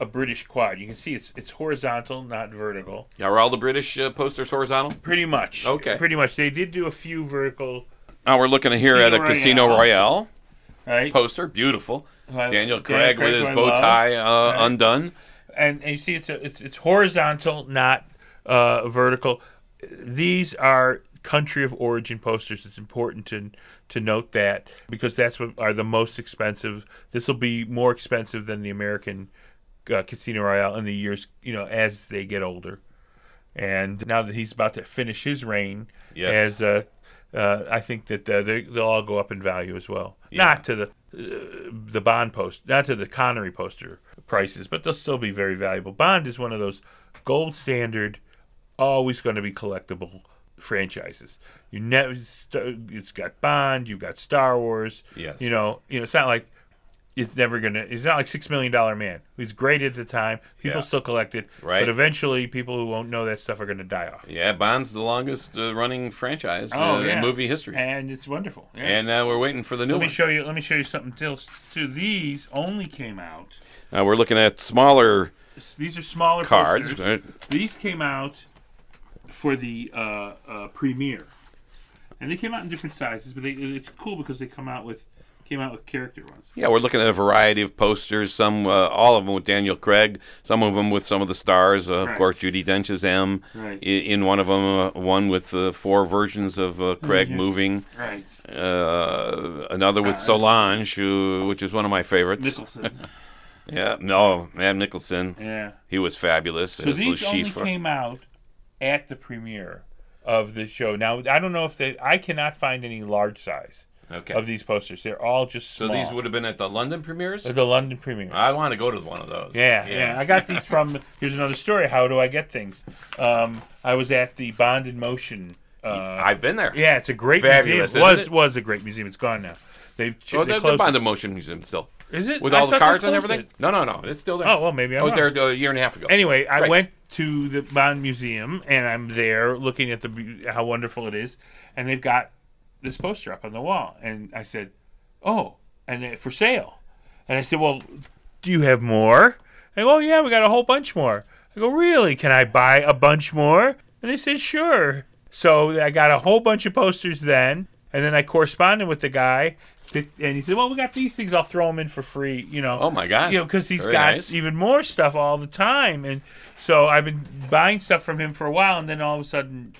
[SPEAKER 3] a British quad. You can see it's it's horizontal, not vertical.
[SPEAKER 2] Yeah, are all the British uh, posters horizontal?
[SPEAKER 3] Pretty much.
[SPEAKER 2] Okay.
[SPEAKER 3] Pretty much. They did do a few vertical.
[SPEAKER 2] Now we're looking here at a
[SPEAKER 3] Casino Royale. Right.
[SPEAKER 2] poster, beautiful.
[SPEAKER 3] Well,
[SPEAKER 2] Daniel Craig
[SPEAKER 3] Craig
[SPEAKER 2] with his bow tie uh,
[SPEAKER 3] Right.
[SPEAKER 2] undone.
[SPEAKER 3] and, and you see it's a, it's it's horizontal, not uh, vertical. These are country of origin posters. It's important to to note that because that's what are the most expensive. This will be more expensive than the American uh, Casino Royale in the years you know as they get older. And now that he's about to finish his reign,
[SPEAKER 2] Yes.
[SPEAKER 3] as uh, I think that uh, they, they'll all go up in value as well.
[SPEAKER 2] Yeah.
[SPEAKER 3] Not to the uh, the Bond post, not to the Connery poster prices, but they'll still be very valuable. Bond is one of those gold standard, always going to be collectible franchises. You never, it's got Bond, you've got Star Wars.
[SPEAKER 2] Yes.
[SPEAKER 3] You know, you know, it's not like it's never gonna. It's not like Six Million Dollar Man. He's great at the time. People
[SPEAKER 2] Yeah.
[SPEAKER 3] still collect it,
[SPEAKER 2] Right.
[SPEAKER 3] But eventually, people who won't know that stuff are going to die off.
[SPEAKER 2] Yeah, Bond's the longest uh, running franchise
[SPEAKER 3] Oh,
[SPEAKER 2] uh,
[SPEAKER 3] yeah.
[SPEAKER 2] in movie history.
[SPEAKER 3] and it's wonderful. Yeah.
[SPEAKER 2] And uh, we're waiting for the new
[SPEAKER 3] let me
[SPEAKER 2] one.
[SPEAKER 3] show you. Let me show you something else. Too. These only came out.
[SPEAKER 2] Now we're looking at smaller
[SPEAKER 3] These are smaller
[SPEAKER 2] cards. right?
[SPEAKER 3] These came out for the uh, uh, premiere, and they came out in different sizes. But they, it's cool because they come out with came out with character ones.
[SPEAKER 2] Yeah, we're looking at a variety of posters. Some, uh, all of them with Daniel Craig. Some of them with some of the stars. Uh, Of course, Judi Dench is M.
[SPEAKER 3] Right.
[SPEAKER 2] I- In one of them, uh, one with uh, four versions of uh, Craig
[SPEAKER 3] yes.
[SPEAKER 2] moving.
[SPEAKER 3] Right.
[SPEAKER 2] Uh, another with Solange, who, which is one of my favorites.
[SPEAKER 3] Nicholson. <laughs>
[SPEAKER 2] Yeah, no, Matt Nicholson.
[SPEAKER 3] yeah.
[SPEAKER 2] He was fabulous.
[SPEAKER 3] So these only came out at the premiere of the show. Now I don't know if they. I cannot find any large size
[SPEAKER 2] Okay.
[SPEAKER 3] of these posters. They're all just
[SPEAKER 2] so these would have been at the London premieres.
[SPEAKER 3] the London premiere.
[SPEAKER 2] I want to go to one of those.
[SPEAKER 3] Yeah, yeah, I got these from. <laughs> Here's another story. How do I get things? Um, I was at the Bond in Motion. Uh,
[SPEAKER 2] I've been there.
[SPEAKER 3] yeah, it's a great
[SPEAKER 2] Fabulous,
[SPEAKER 3] museum. Was
[SPEAKER 2] it?
[SPEAKER 3] was a great museum. It's gone now. They,
[SPEAKER 2] Well,
[SPEAKER 3] they
[SPEAKER 2] there's a
[SPEAKER 3] closed.
[SPEAKER 2] Bond in Motion Museum still.
[SPEAKER 3] Is it
[SPEAKER 2] With
[SPEAKER 3] I
[SPEAKER 2] all the cards and everything?
[SPEAKER 3] it.
[SPEAKER 2] No, no, no. It's still there.
[SPEAKER 3] Oh well, maybe
[SPEAKER 2] I
[SPEAKER 3] I'm
[SPEAKER 2] was
[SPEAKER 3] wrong.
[SPEAKER 2] there a year and a half ago.
[SPEAKER 3] Anyway, I
[SPEAKER 2] Right.
[SPEAKER 3] went to the Bond Museum and I'm there looking at the how wonderful it is, and they've got this poster up on the wall, and I said, "Oh, and they, for sale," and I said, "Well, do you have more?" They go, "Oh yeah, we got a whole bunch more." I go, "Really? Can I buy a bunch more?" And they said, "Sure." So I got a whole bunch of posters then, and then I corresponded with the guy. And he said, "Well, we got these things. I'll throw them in for free." You know.
[SPEAKER 2] Oh, my God.
[SPEAKER 3] You know, because he's
[SPEAKER 2] Very
[SPEAKER 3] got
[SPEAKER 2] nice.
[SPEAKER 3] even more stuff all the time, and so I've been buying stuff from him for a while, and then all of a sudden,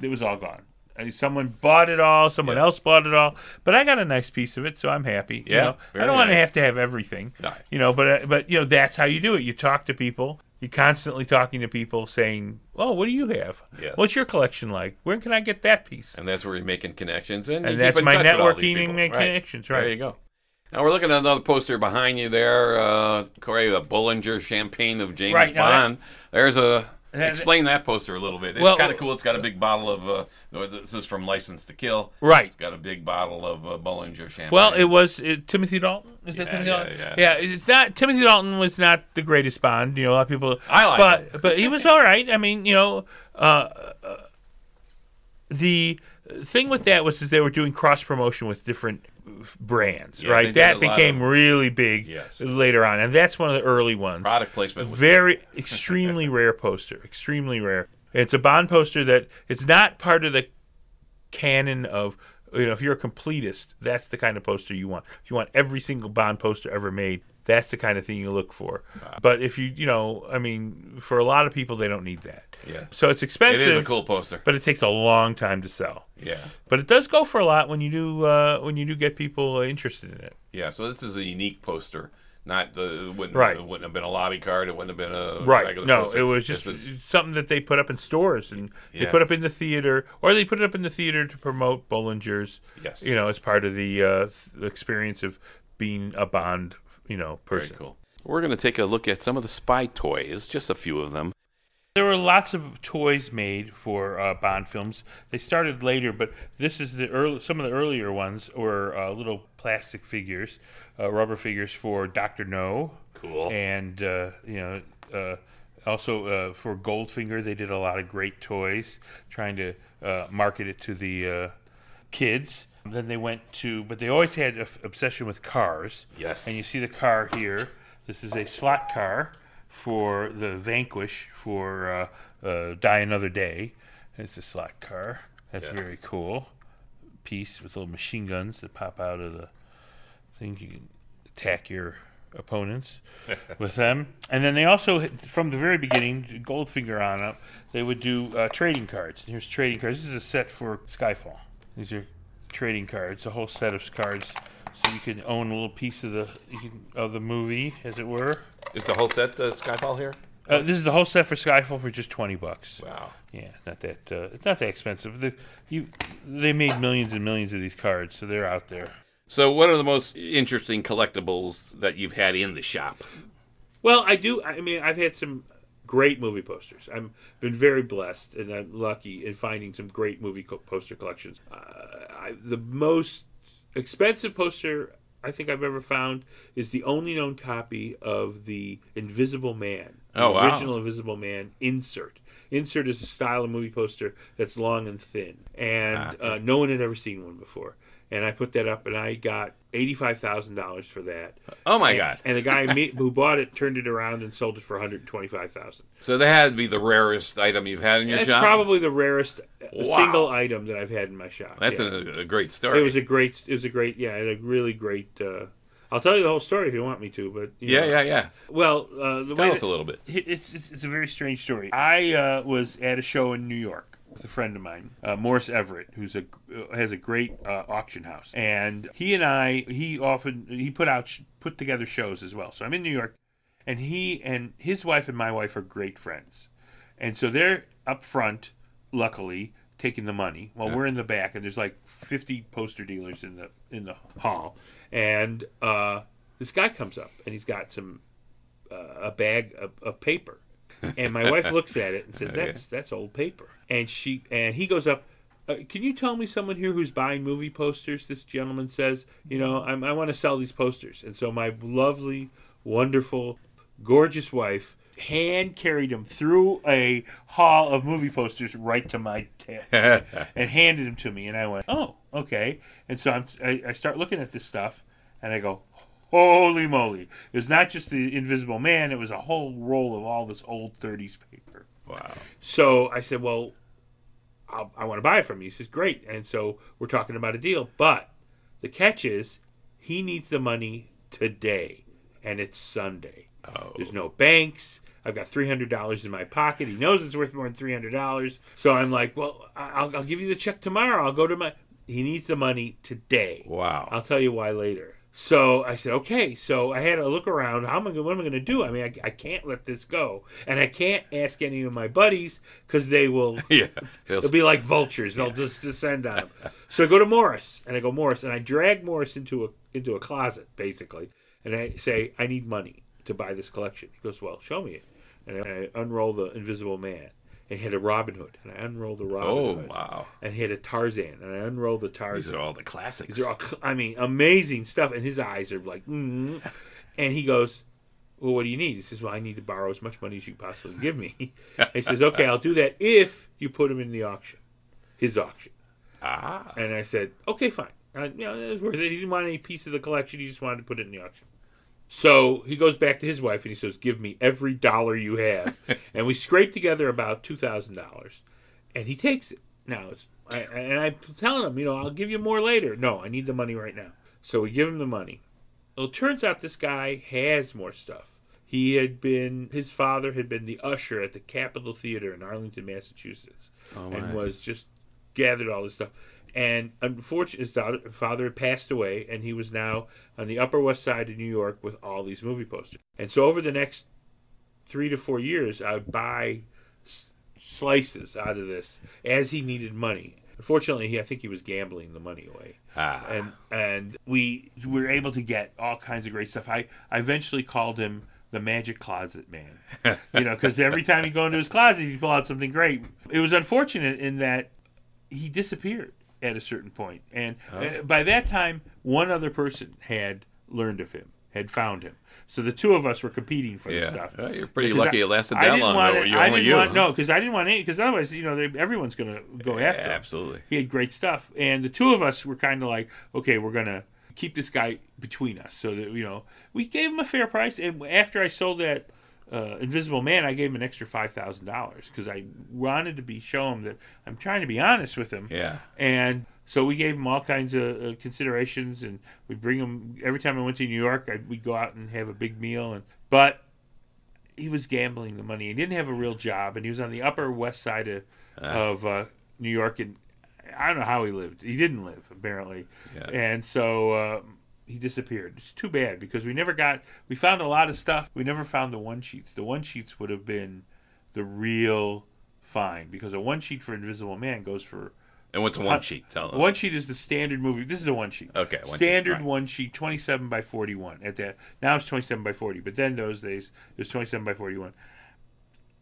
[SPEAKER 3] it was all gone. And someone bought it all, someone
[SPEAKER 2] Yeah.
[SPEAKER 3] else bought it all, but I got a nice piece of it, so I'm happy. you
[SPEAKER 2] Yeah,
[SPEAKER 3] know? I don't want to have to have everything,
[SPEAKER 2] No.
[SPEAKER 3] you know. But uh, but you know that's how you do it. You talk to people. You're constantly talking to people, saying, "Oh, what do you have?
[SPEAKER 2] Yes.
[SPEAKER 3] What's your collection like? Where can I get that piece?"
[SPEAKER 2] and that's where you're making connections. And,
[SPEAKER 3] And
[SPEAKER 2] you
[SPEAKER 3] that's my
[SPEAKER 2] touch with all these
[SPEAKER 3] networking and
[SPEAKER 2] Right.
[SPEAKER 3] connections,
[SPEAKER 2] There you go. Now we're looking at another poster behind you there, uh, Corey, a Bollinger champagne of James
[SPEAKER 3] Right, now that-
[SPEAKER 2] Bond. There's a.
[SPEAKER 3] that-
[SPEAKER 2] Explain that poster a little bit. It's
[SPEAKER 3] Well-
[SPEAKER 2] kind of cool. It's got a big bottle of. Uh, this is from License to Kill.
[SPEAKER 3] Right.
[SPEAKER 2] It's got a big bottle of uh, Bollinger champagne.
[SPEAKER 3] Well, it was uh, Timothy Dalton. Is that
[SPEAKER 2] Yeah,
[SPEAKER 3] Timothy
[SPEAKER 2] yeah,
[SPEAKER 3] Dalton?
[SPEAKER 2] yeah.
[SPEAKER 3] it's not. Timothy Dalton was not the greatest Bond. You know, a lot of people.
[SPEAKER 2] I like
[SPEAKER 3] but
[SPEAKER 2] him.
[SPEAKER 3] but he was all right. I mean, you know, uh, uh, the thing with that was is they were doing cross promotion with different brands,
[SPEAKER 2] Yeah,
[SPEAKER 3] right? That became
[SPEAKER 2] of-
[SPEAKER 3] really big
[SPEAKER 2] Yes.
[SPEAKER 3] later on, and that's one of the early ones.
[SPEAKER 2] product placement.
[SPEAKER 3] Very <laughs> extremely rare poster. Extremely rare. It's a Bond poster that it's not part of the canon of you know if you're a completist, that's the kind of poster you want. If you want every single Bond poster ever made, that's the kind of thing you look for. But if you you know, I mean, for a lot of people, they don't need that.
[SPEAKER 2] Yeah.
[SPEAKER 3] So it's expensive.
[SPEAKER 2] is a cool poster.
[SPEAKER 3] But it takes a long time to sell.
[SPEAKER 2] Yeah.
[SPEAKER 3] But it does go for a lot when you do uh, when you do get people interested in it.
[SPEAKER 2] Yeah. So this is a unique poster. Not the it wouldn't,
[SPEAKER 3] Right.
[SPEAKER 2] It wouldn't have been a lobby card. It wouldn't have been a
[SPEAKER 3] Right.
[SPEAKER 2] regular
[SPEAKER 3] No,
[SPEAKER 2] poster.
[SPEAKER 3] it was just
[SPEAKER 2] is-
[SPEAKER 3] something that they put up in stores and they put up in the theater, or they put it up in the theater to promote Bollinger's.
[SPEAKER 2] Yes.
[SPEAKER 3] You know, as part of the, uh, the experience of being a Bond, you know,
[SPEAKER 2] Very
[SPEAKER 3] person.
[SPEAKER 2] cool. We're going to take a look at some of the spy toys, just a few of them.
[SPEAKER 3] There were lots of toys made for uh, Bond films. They started later, but this is the early. Some of the earlier ones were uh, little plastic figures, uh, rubber figures for Doctor No.
[SPEAKER 2] Cool.
[SPEAKER 3] And uh, you know, uh, also uh, for Goldfinger, they did a lot of great toys, trying to uh, market it to the uh, kids. Then they went to, but they always had an obsession with cars.
[SPEAKER 2] Yes.
[SPEAKER 3] And you see the car here. This is a slot car for the Vanquish for uh, uh, Die Another Day. It's a slot car. That's
[SPEAKER 2] Yes.
[SPEAKER 3] very cool. Piece with little machine guns that pop out of the thing. You can attack your opponents <laughs> with them. And then they also, from the very beginning, Goldfinger on up, they would do uh, trading cards. And here's trading cards. This is a set for Skyfall. These are trading cards, a whole set of cards, so you can own a little piece of the you can, of the movie, as it were.
[SPEAKER 2] Is the whole set uh, Skyfall here?
[SPEAKER 3] Uh, this is the whole set for Skyfall for just twenty bucks.
[SPEAKER 2] Wow.
[SPEAKER 3] Yeah, not that uh, it's not that expensive. The, you, they made millions and millions of these cards, so they're out there.
[SPEAKER 2] So, what are the most interesting collectibles that you've had in the shop?
[SPEAKER 3] Well, I do. I mean, I've had some great movie posters. I've been very blessed, and I'm lucky in finding some great movie co- poster collections. Uh, I, the most expensive poster I think I've ever found is the only known copy of the Invisible Man.
[SPEAKER 2] Oh, wow.
[SPEAKER 3] Original Invisible Man insert. Insert is a style of movie poster that's long and thin, and
[SPEAKER 2] Ah,
[SPEAKER 3] uh, no one had ever seen one before. And I put that up, and I got eighty-five thousand dollars for that.
[SPEAKER 2] Oh my
[SPEAKER 3] And-
[SPEAKER 2] God!
[SPEAKER 3] And the guy <laughs> who bought it turned it around and sold it for one hundred twenty-five thousand.
[SPEAKER 2] So that had to be the rarest item you've had in your
[SPEAKER 3] That's
[SPEAKER 2] shop.
[SPEAKER 3] probably the rarest uh,
[SPEAKER 2] Wow.
[SPEAKER 3] single item that I've had in my shop.
[SPEAKER 2] That's
[SPEAKER 3] yeah.
[SPEAKER 2] a, a great story.
[SPEAKER 3] It was a great. It was a great. Yeah, a really great. Uh, I'll tell you the whole story if you want me to. But you
[SPEAKER 2] yeah,
[SPEAKER 3] know.
[SPEAKER 2] yeah, yeah.
[SPEAKER 3] Well, uh, the
[SPEAKER 2] Tell us
[SPEAKER 3] that-
[SPEAKER 2] a little bit.
[SPEAKER 3] it's, it's it's a very strange story. I uh, was at a show in New York with a friend of mine, uh, Morris Everett, who's a uh, has a great uh, auction house, and he and I he often he put out put together shows as well. So I'm in New York, and he and his wife and my wife are great friends, and so they're up front, luckily taking the money while we're in the back, and there's like 50 poster dealers in the in the hall, and uh, this guy comes up and he's got some uh, a bag of, of paper, and my wife looks at it and says. <laughs> "That's that's old paper." And she and he goes up. Uh, can you tell me someone here who's buying movie posters? This gentleman says, "You know, I'm, I want to sell these posters." And so my lovely, wonderful, gorgeous wife hand carried him through a hall of movie posters right to my ta- <laughs> and handed him to me. And I went, "Oh, okay." And so I'm, I, I start looking at this stuff, and I go, "Holy moly!" It was not just the Invisible Man; it was a whole roll of all this old '30s paper.
[SPEAKER 2] Wow.
[SPEAKER 3] So I said, "Well, I'll, I want to buy it from you." He says, "Great." And so we're talking about a deal, but the catch is, he needs the money today, and it's Sunday.
[SPEAKER 2] Oh.
[SPEAKER 3] There's no banks. I've got three hundred dollars in my pocket. He knows it's worth more than three hundred dollars. So I'm like, "Well, I- I'll, I'll give you the check tomorrow. I'll go to my." He needs the money today.
[SPEAKER 2] Wow.
[SPEAKER 3] I'll tell you why later. So I said, okay. So I had to look around. How am I? What am I going to do? I mean, I, I can't let this go, and I can't ask any of my buddies because they will. <laughs>
[SPEAKER 2] yeah. They'll-
[SPEAKER 3] They'll be like vultures. They'll just descend on him. <laughs> So I go to Morris, and I go Morris, and I drag Morris into a into a closet basically, and I say, I need money to buy this collection. He goes, Well, show me it, and I unroll the Invisible Man, and had a Robin Hood, and I unrolled the Robin
[SPEAKER 2] oh,
[SPEAKER 3] Hood,
[SPEAKER 2] wow.
[SPEAKER 3] and he had a Tarzan, and I unrolled the Tarzan.
[SPEAKER 2] These are all the classics.
[SPEAKER 3] These are all, I mean, amazing stuff. And his eyes are like, mm. and he goes, "Well, what do you need?" He says, "Well, I need to borrow as much money as you possibly give me." <laughs> he says, "Okay, I'll do that if you put him in the auction, his auction."
[SPEAKER 2] ah.
[SPEAKER 3] And I said, "Okay, fine." You know, it was worth it. He didn't want any piece of the collection. He just wanted to put it in the auction. So he goes back to his wife and he says, "Give me every dollar you have." <laughs> and we scrape together about two thousand dollars, and he takes it. Now, it's, I, and I'm telling him, you know, I'll give you more later. No, I need the money right now. So we give him the money. Well, it turns out this guy has more stuff. He had been, his father had been the usher at the Capitol Theater in Arlington, Massachusetts,
[SPEAKER 2] Oh,
[SPEAKER 3] and was just gathered all this stuff. And unfortunately, his daughter, father had passed away, and he was now on the Upper West Side of New York with all these movie posters. And so, over the next three to four years, I would buy slices out of this as he needed money. Unfortunately, he, I think he was gambling the money away
[SPEAKER 2] ah.
[SPEAKER 3] and and we were able to get all kinds of great stuff. I, I eventually called him the the magic closet man. you know, because every time he'd go into his closet, he'd pull out something great. It was unfortunate in that he disappeared at a certain point, and uh, by that time, one other person had learned of him, had found him. So the two of us were competing for the
[SPEAKER 2] Yeah,
[SPEAKER 3] stuff.
[SPEAKER 2] Well, you're pretty lucky
[SPEAKER 3] I-
[SPEAKER 2] it lasted
[SPEAKER 3] I
[SPEAKER 2] that
[SPEAKER 3] didn't
[SPEAKER 2] long.
[SPEAKER 3] want
[SPEAKER 2] though.
[SPEAKER 3] it-
[SPEAKER 2] You
[SPEAKER 3] I
[SPEAKER 2] only
[SPEAKER 3] didn't
[SPEAKER 2] you.
[SPEAKER 3] want,
[SPEAKER 2] huh?
[SPEAKER 3] no, because I didn't want any. Because otherwise, you know, they, everyone's going to go
[SPEAKER 2] Yeah,
[SPEAKER 3] after him.
[SPEAKER 2] absolutely.
[SPEAKER 3] He had great stuff, and the two of us were kind of like, okay, we're gonna keep this guy between us, so that you know, we gave him a fair price. And after I sold that uh, Invisible Man, I gave him an extra five thousand dollars because I wanted to be show him that I'm trying to be honest with him.
[SPEAKER 2] Yeah.
[SPEAKER 3] And so we gave him all kinds of uh, considerations, and we bring him every time I went to New York. I, we'd go out and have a big meal, and but he was gambling the money. He didn't have a real job, and he was on the Upper West Side of, of uh, New York, and I don't know how he lived. He didn't live apparently,
[SPEAKER 2] Yeah.
[SPEAKER 3] and so uh, he disappeared. It's too bad because we never got. We found a lot of stuff. We never found the one sheets. The one sheets would have been the real find because a one sheet for Invisible Man goes for
[SPEAKER 2] And what's a one sheet? Tell them.
[SPEAKER 3] one sheet is the standard movie. This is a one sheet.
[SPEAKER 2] Okay, one sheet,
[SPEAKER 3] standard
[SPEAKER 2] right.
[SPEAKER 3] one sheet, twenty-seven by forty-one. At that now it's twenty-seven by forty, but then those days it was twenty-seven by forty-one.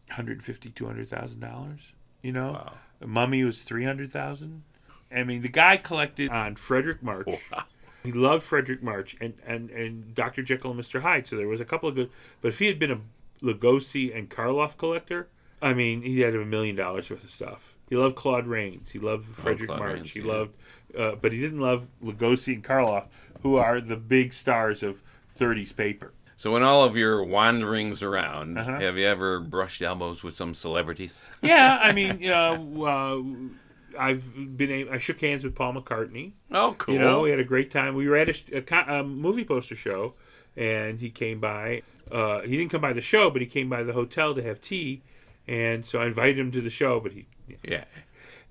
[SPEAKER 3] 150 200000 dollars you know
[SPEAKER 2] Wow.
[SPEAKER 3] mummy was 300000 i mean the guy collected on fredric march
[SPEAKER 2] Wow.
[SPEAKER 3] He loved fredric march and, and, and dr jekyll and mr hyde so there was a couple of good but if he had been a lugosi and karloff collector i mean he had a million dollars worth of stuff he loved claude rains he loved fredric
[SPEAKER 2] Claude
[SPEAKER 3] march
[SPEAKER 2] Rains,
[SPEAKER 3] he
[SPEAKER 2] yeah.
[SPEAKER 3] loved uh, but he didn't love lugosi and karloff who are the big stars of 30s paper
[SPEAKER 2] So, in all of your wanderings around,
[SPEAKER 3] Uh-huh.
[SPEAKER 2] have you ever brushed elbows with some celebrities?
[SPEAKER 3] yeah, I mean, <laughs> you know, uh, I've been. I shook hands with Paul McCartney.
[SPEAKER 2] Oh, cool.
[SPEAKER 3] You know, we had a great time. We were at a, a, a movie poster show, and he came by. Uh, he didn't come by the show, but he came by the hotel to have tea, and so I invited him to the show. But he
[SPEAKER 2] yeah.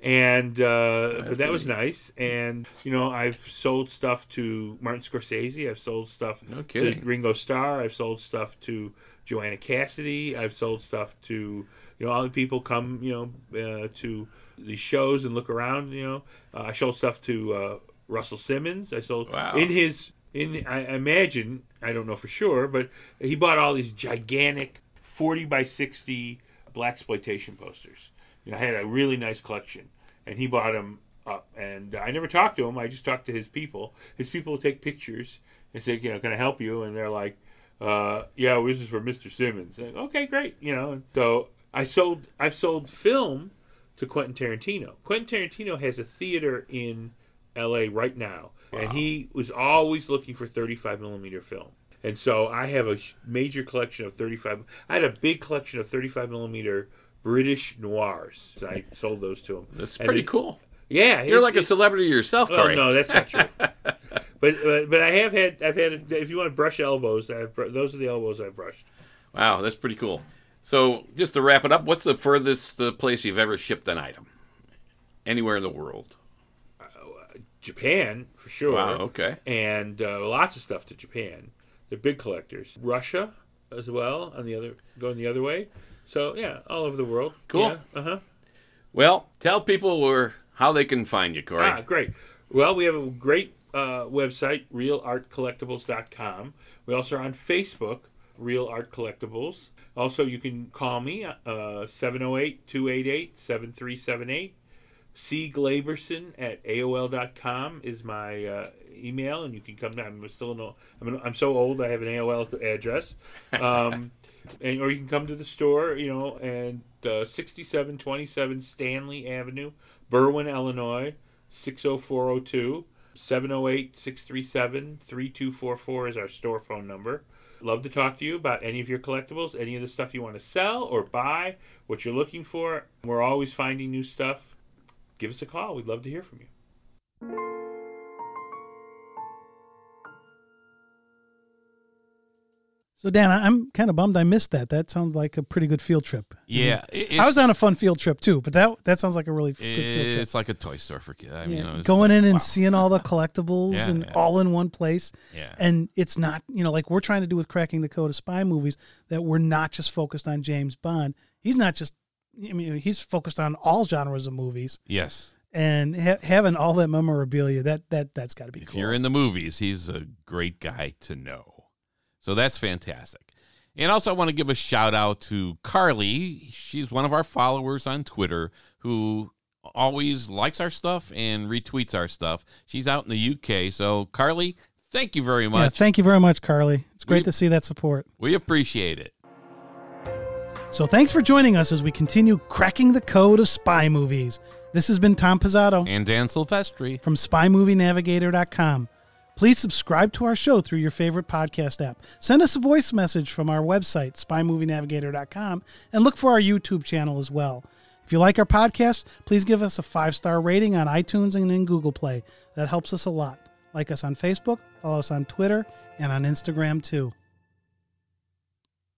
[SPEAKER 3] and uh, but that was nice. And you know, I've sold stuff to Martin Scorsese. I've sold stuff
[SPEAKER 2] No
[SPEAKER 3] to. Ringo Starr. I've sold stuff to Joanna Cassidy. I've sold stuff to you know all the people come you know uh, to these shows and look around. You know, uh, I sold stuff to uh, Russell Simmons. I sold
[SPEAKER 2] Wow.
[SPEAKER 3] in his in I imagine I don't know for sure, but he bought all these gigantic forty by sixty black exploitation posters. You know, I had a really nice collection, and he bought them up. And I never talked to him. I just talked to his people. His people would take pictures and say, you know, can I help you? And they're like, uh, yeah, well, this is for Mr. Simmons. And, okay, great. You know, so I sold. I've sold film to Quentin Tarantino. Quentin Tarantino has a theater in L.A. right now, and he was always looking for 35 millimeter film. And so I have a major collection of 35. I had a big collection of 35 millimeter British noirs. So I sold those to him.
[SPEAKER 2] That's
[SPEAKER 3] And
[SPEAKER 2] pretty
[SPEAKER 3] it-
[SPEAKER 2] cool.
[SPEAKER 3] Yeah,
[SPEAKER 2] You're like a celebrity yourself,
[SPEAKER 3] Oh
[SPEAKER 2] Corey.
[SPEAKER 3] no, that's not true. <laughs> but, but but I have had I've had if you want to brush elbows, I've, br- those are the elbows I've brushed.
[SPEAKER 2] Wow, that's pretty cool. So, just to wrap it up, what's the furthest uh, place you've ever shipped an item? Anywhere in the world.
[SPEAKER 3] Japan for sure.
[SPEAKER 2] Wow, okay.
[SPEAKER 3] And uh, lots of stuff to Japan. They're big collectors. Russia as well on the other going the other way. So yeah, all over the world.
[SPEAKER 2] Cool.
[SPEAKER 3] Uh huh.
[SPEAKER 2] Well, tell people where how they can find you, Corey.
[SPEAKER 3] Ah, great. Well, we have a great uh, website, reelartcollectibles.com. We also are on Facebook, Reel Art Collectibles. Also, you can call me, uh, 708 288 7378. C. Glaberson at AOL.com is my uh, email, and you can come down. I'm still no, I'm, I'm so old, I have an AOL address. Um, <laughs> and or you can come to the store, you know, and uh, 6727 Stanley Avenue, Berwyn, Illinois, 60402. 708 637 3244 is our store phone number. Love to talk to you about any of your collectibles, any of the stuff you want to sell or buy, what you're looking for. We're always finding new stuff. Give us a call. We'd love to hear from you.
[SPEAKER 1] So Dan, I'm kind of bummed I missed that. That sounds like a pretty good field trip.
[SPEAKER 2] Yeah,
[SPEAKER 1] I was on a fun field trip too, but that that sounds like a really good field trip.
[SPEAKER 2] It's like a toy store for kids. I mean,
[SPEAKER 1] Yeah,
[SPEAKER 2] you know,
[SPEAKER 1] going
[SPEAKER 2] like,
[SPEAKER 1] in and
[SPEAKER 2] wow.
[SPEAKER 1] seeing all the <laughs> collectibles
[SPEAKER 2] Yeah,
[SPEAKER 1] and
[SPEAKER 2] yeah.
[SPEAKER 1] all in one place.
[SPEAKER 2] Yeah.
[SPEAKER 1] And it's not, you know, like we're trying to do with cracking the code of spy movies that we're not just focused on James Bond. He's not just I mean, he's focused on all genres of movies
[SPEAKER 2] Yes.
[SPEAKER 1] and ha- having all that memorabilia that that that's got to be
[SPEAKER 2] If
[SPEAKER 1] cool.
[SPEAKER 2] you're in the movies, he's a great guy to know. So that's fantastic. And also, I want to give a shout out to Carly. She's one of our followers on Twitter who always likes our stuff and retweets our stuff. She's out in the UK. So, Carly, thank you very
[SPEAKER 1] Yeah,
[SPEAKER 2] much.
[SPEAKER 1] thank you very much, Carly. It's great
[SPEAKER 2] We-
[SPEAKER 1] to see that support.
[SPEAKER 2] we appreciate it.
[SPEAKER 1] So thanks for joining us as we continue cracking the code of spy movies. This has been Tom Pizzato
[SPEAKER 2] And Dan Silvestri.
[SPEAKER 1] from SpyMovieNavigator.com. Please subscribe to our show through your favorite podcast app. Send us a voice message from our website, SpyMovieNavigator.com, and look for our YouTube channel as well. If you like our podcast, please give us a five star rating on iTunes and in Google Play. That helps us a lot. Like us on Facebook, follow us on Twitter, and on Instagram too.